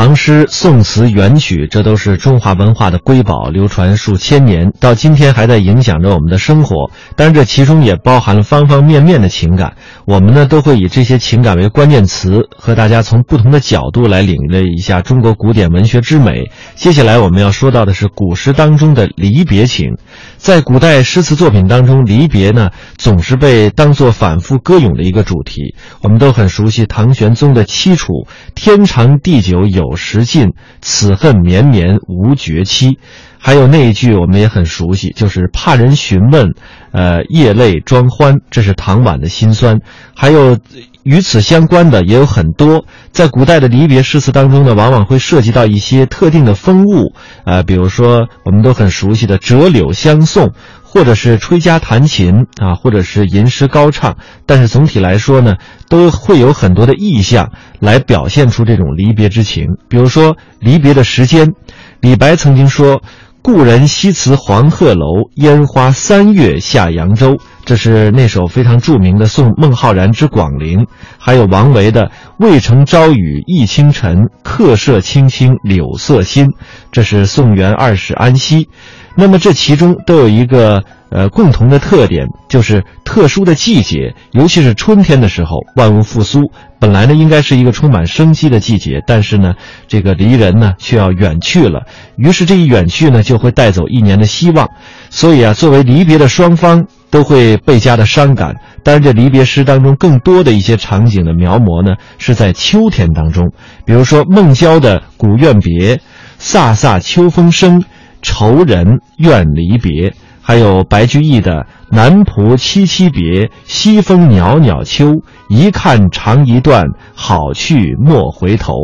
唐诗、宋词、元曲，这都是中华文化的瑰宝，流传数千年，到今天还在影响着我们的生活。当然，这其中也包含了方方面面的情感。我们呢，都会以这些情感为关键词，和大家从不同的角度来领略一下中国古典文学之美。接下来我们要说到的是古诗当中的离别情。在古代诗词作品当中，离别呢总是被当作反复歌咏的一个主题。我们都很熟悉唐玄宗的凄楚：“天长地久有 有时尽，此恨绵绵无绝期。”还有那一句我们也很熟悉，就是“怕人询问，呃，夜泪装欢”，这是唐婉的心酸。还有与此相关的也有很多，在古代的离别诗词当中呢，往往会涉及到一些特定的风物，呃，比如说我们都很熟悉的折柳相送，或者是吹笳弹琴啊，或者是吟诗高唱。但是总体来说呢，都会有很多的意象来表现出这种离别之情。比如说离别的时间，李白曾经说。故人西辞黄鹤楼，烟花三月下扬州。这是那首非常著名的送孟浩然之广陵，还有王维的“渭城朝雨浥轻尘，客舍青青柳色新”，这是宋元二使安西。那么这其中都有一个呃共同的特点，就是特殊的季节，尤其是春天的时候，万物复苏。本来呢应该是一个充满生机的季节，但是呢，这个离人呢却要远去了。于是这一远去呢，就会带走一年的希望。所以啊，作为离别的双方，都会倍加的伤感。当然，这离别诗当中更多的一些场景的描摹呢，是在秋天当中，比如说孟郊的《古怨别》，飒飒秋风生。愁人怨离别，还有白居易的“南浦凄凄别，西风袅袅秋。一看长一段，好去莫回头。”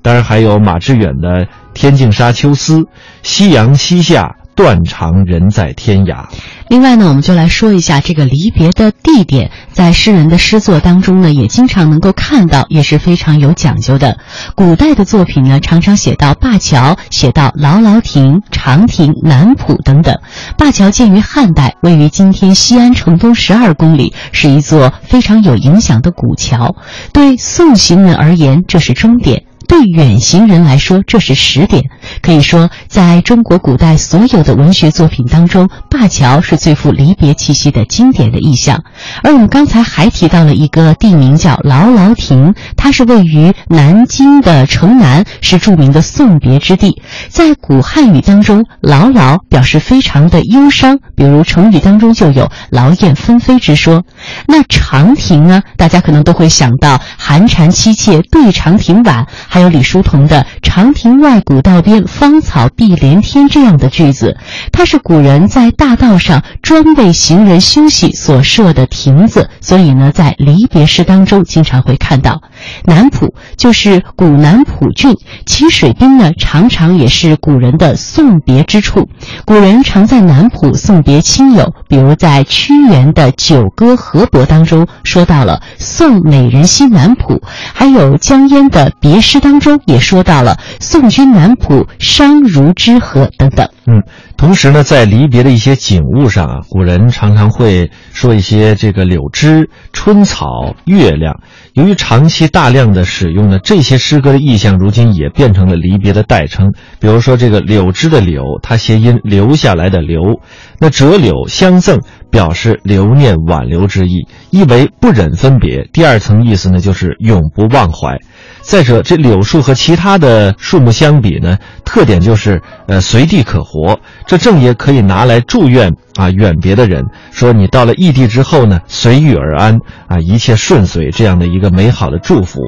当然，还有马致远的《天净沙·秋思》，“夕阳西下，断肠人在天涯。”另外呢，我们就来说一下这个离别的地点，在诗人的诗作当中呢，也经常能够看到，也是非常有讲究的。古代的作品呢，常常写到灞桥，写到劳劳亭、长亭、南浦等等。灞桥建于汉代，位于今天西安城东十二公里，是一座非常有影响的古桥。对送行人而言，这是终点。对远行人来说，这是始点。可以说，在中国古代所有的文学作品当中，灞桥是最富离别气息的经典的意象。而我们刚才还提到了一个地名叫劳劳亭，它是位于南京的城南，是著名的送别之地。在古汉语当中，劳劳表示非常的忧伤，比如成语当中就有劳燕分飞之说。那长亭呢，大家可能都会想到寒蝉凄切对长亭晚。还有李叔同的“长亭外，古道边，芳草碧连天”这样的句子，它是古人在大道上专为行人休息所设的亭子，所以呢，在离别诗当中经常会看到。南浦就是古南浦郡，其水滨呢，常常也是古人的送别之处。古人常在南浦送别亲友，比如在屈原的《九歌河伯》当中说到了“送美人兮南浦”，还有江淹的别诗。当中也说到了“送君南浦，伤如之何”等等。嗯，同时呢，在离别的一些景物上啊，古人常常会说一些这个柳枝、春草、月亮。由于长期大量的使用呢，这些诗歌的意象，如今也变成了离别的代称。比如说这个柳枝的柳，它谐音留下来的留。那折柳相赠，表示留念挽留之意，意为不忍分别。第二层意思呢，就是永不忘怀。再者，这柳树和其他的树木相比呢，特点就是呃随地可活，这正也可以拿来祝愿啊远别的人，说你到了异地之后呢，随遇而安啊，一切顺遂，这样的一个美好的祝福。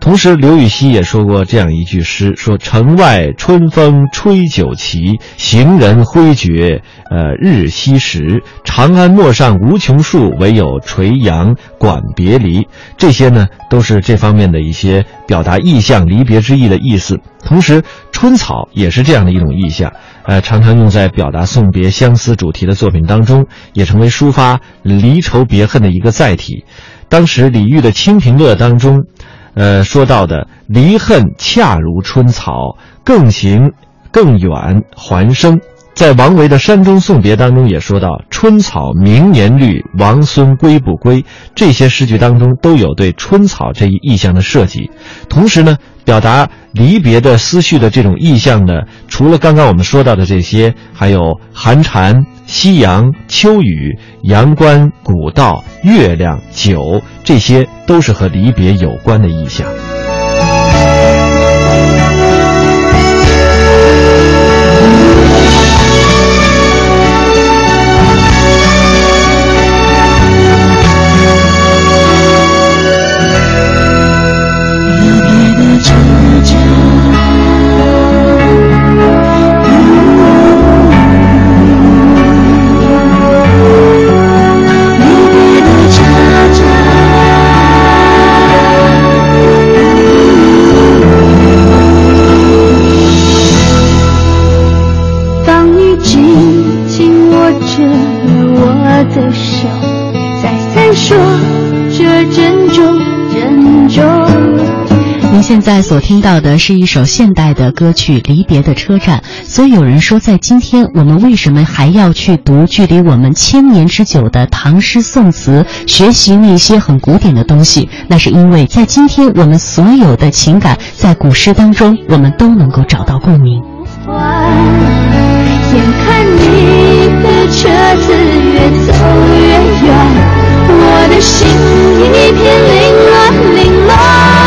同时，刘禹锡也说过这样一句诗：说城外春风吹酒旗，行人挥绝呃日西时。长安陌上无穷树，唯有垂杨管别离。这些呢，都是这方面的一些表达意象、离别之意的意思。同时，春草也是这样的一种意象，呃，常常用在表达送别、相思主题的作品当中，也成为抒发离愁别恨的一个载体。当时李煜的《清平乐》当中。呃，说到的离恨恰如春草，更行更远还生。在王维的《山中送别》当中也说到“春草明年绿，王孙归不归”，这些诗句当中都有对春草这一意象的设计。同时呢，表达离别的思绪的这种意象呢，除了刚刚我们说到的这些，还有寒蝉、夕阳、秋雨、阳关、古道、月亮、酒，这些都是和离别有关的意象。现在所听到的是一首现代的歌曲《离别的车站》，所以有人说，在今天我们为什么还要去读距离我们千年之久的唐诗宋词，学习那些很古典的东西？那是因为在今天我们所有的情感，在古诗当中，我们都能够找到共鸣。眼看你的车子越走越远，我的心一片凌乱凌乱。